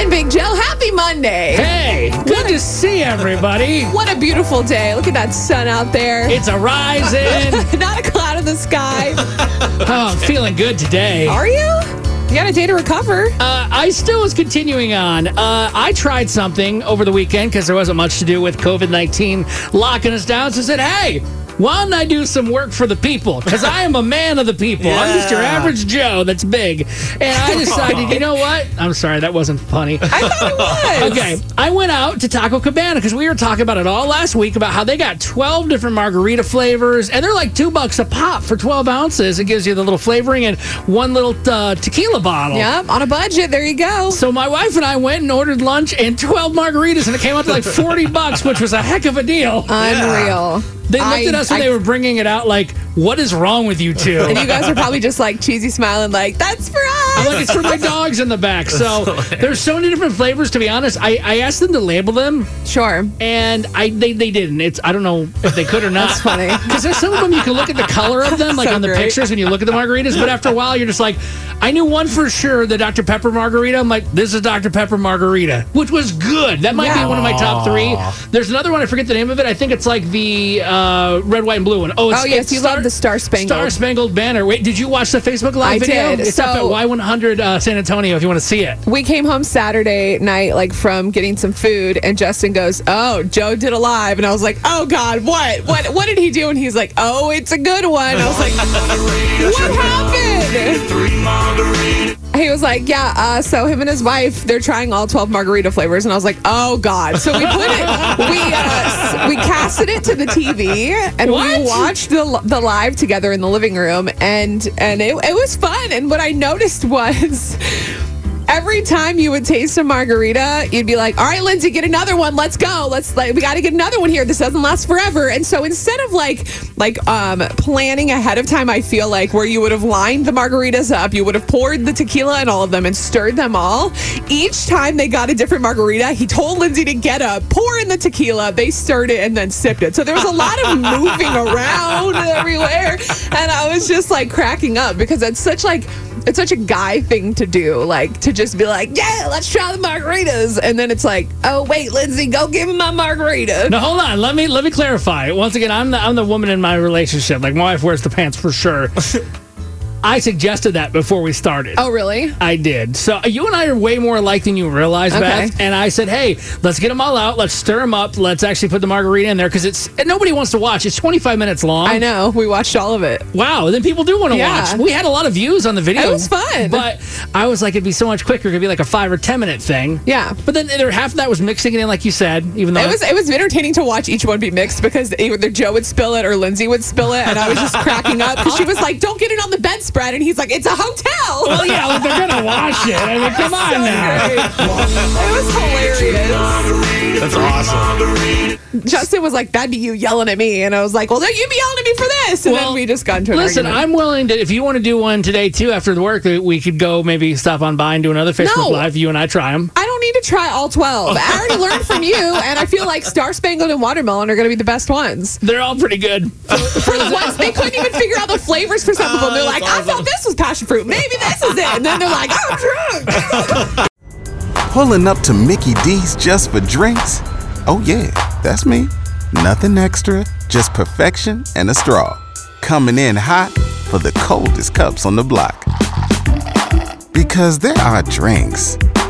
And Big Joe. Happy Monday. Hey, good to see everybody. What a beautiful day. Look at that sun out there. It's a rising. Not a cloud in the sky. Oh, I'm feeling good today. Are you? You got a day to recover. Uh, I still was continuing on. Uh, I tried something over the weekend because there wasn't much to do with COVID 19 locking us down. So I said, hey, why don't I do some work for the people? Because I am a man of the people. I'm just your average Joe that's big. And I decided, you know what? I'm sorry, that wasn't funny. I thought it was. Okay, I went out to Taco Cabana because we were talking about it all last week about how they got 12 different margarita flavors and they're like two bucks a pop for 12 ounces. It gives you the little flavoring and one little uh, tequila bottle. Yep, on a budget. There you go. So my wife and I went and ordered lunch and 12 margaritas and it came out to like 40 bucks, which was a heck of a deal. Unreal. They looked I- at us when I- they were bringing it out like, what is wrong with you two? And you guys are probably just like cheesy smiling, like, that's for us. I'm like, it's for my dogs in the back. So there's so many different flavors. To be honest, I, I asked them to label them, Sure. and I they, they didn't. It's I don't know if they could or not. That's funny. Because there's some of them you can look at the color of them, like So on the great. pictures when you look at the margaritas. But after a while, you're just like, I knew one for sure, the Dr Pepper margarita. I'm like, this is Dr Pepper margarita, which was good. That might Yeah. be one of my top three. There's another one. I forget the name of it. I think it's like the uh, red, white, and blue one. Oh, it's, Oh, yes, it's you love the Star Spangled. Star Spangled Banner. Wait, did you watch the Facebook Live I video? did. It's up at Y100 uh, San Antonio if you want to see it. We came home Saturday night, like from getting some food, and Justin goes, "Oh, Joe did a live," and I was like, "Oh God, what? What? What did he do?" And he's like, "Oh, it's a good one." I was like, "What happened?" He was like, "Yeah." Uh, so him and his wife, they're trying all twelve margarita flavors, and I was like, "Oh God!" So we put it, we uh, we casted it to the TV, and What? we watched the the live together in the living room, and and it, it was fun. And what I noticed was every time you would taste a margarita, you'd be like, "All right, Lindsey, get another one. Let's go. Let's like we got to get another one here. This doesn't last forever." And so instead of like like um planning ahead of time, I feel like where you would have lined the margaritas up, you would have poured the tequila in all of them and stirred them all. Each time they got a different margarita, he told Lindsey to get up, pour in the tequila. They stirred it and then sipped it. So there was a lot of moving around everywhere, and I was just like cracking up because it's such like it's such a guy thing to do, like to just be like, yeah, let's try the margaritas, and then it's like, oh wait, Lindsey, go give me my margarita. No, hold on. Let me let me clarify. Once again, I'm the I'm the woman in my relationship. Like my wife wears the pants for sure. I suggested that before we started. Oh really? I did. So uh, you and I are way more alike than you realize, Okay. Beth. And I said, "Hey, let's get them all out. Let's stir them up. Let's actually put the margarita in there because it's and nobody wants to watch. It's 25 minutes long. I know. We watched all of it. Wow. Then people do want to Yeah. watch. We had a lot of views on the video. It was fun. But I was like, it'd be so much quicker. It could be like a five or 10 minute thing. Yeah. But then half of that was mixing it in, like you said. Even though It was it was entertaining to watch each one be mixed because either Joe would spill it or Lindsey would spill it, and I was just cracking up because she was like, "Don't get it on the bedspread," and he's like, "It's a hotel." Oh, well, yeah, like they're gonna wash it. I mean, come on now. it was hilarious. That's awesome. Justin was like, "That'd be you yelling at me," and I was like, "Well, then you be yelling at me for this," and Well, then we just got into an Listen, argument. I'm willing to. If you want to do one today too after the work, we could go maybe stop on by and do another Facebook No. Live. You and I try them. I don't need to try all 12. I already learned from you, and I feel like Star Spangled and Watermelon are going to be the best ones. They're all pretty good. For the ones they couldn't even figure out the flavors for some of them. Ah, they're like, I thought this was passion fruit. Maybe this is it. And then they're like, I'm drunk. Pulling up to Mickey D's just for drinks? Oh, yeah, that's me. Nothing extra, just perfection and a straw. Coming in hot for the coldest cups on the block. Because there are drinks,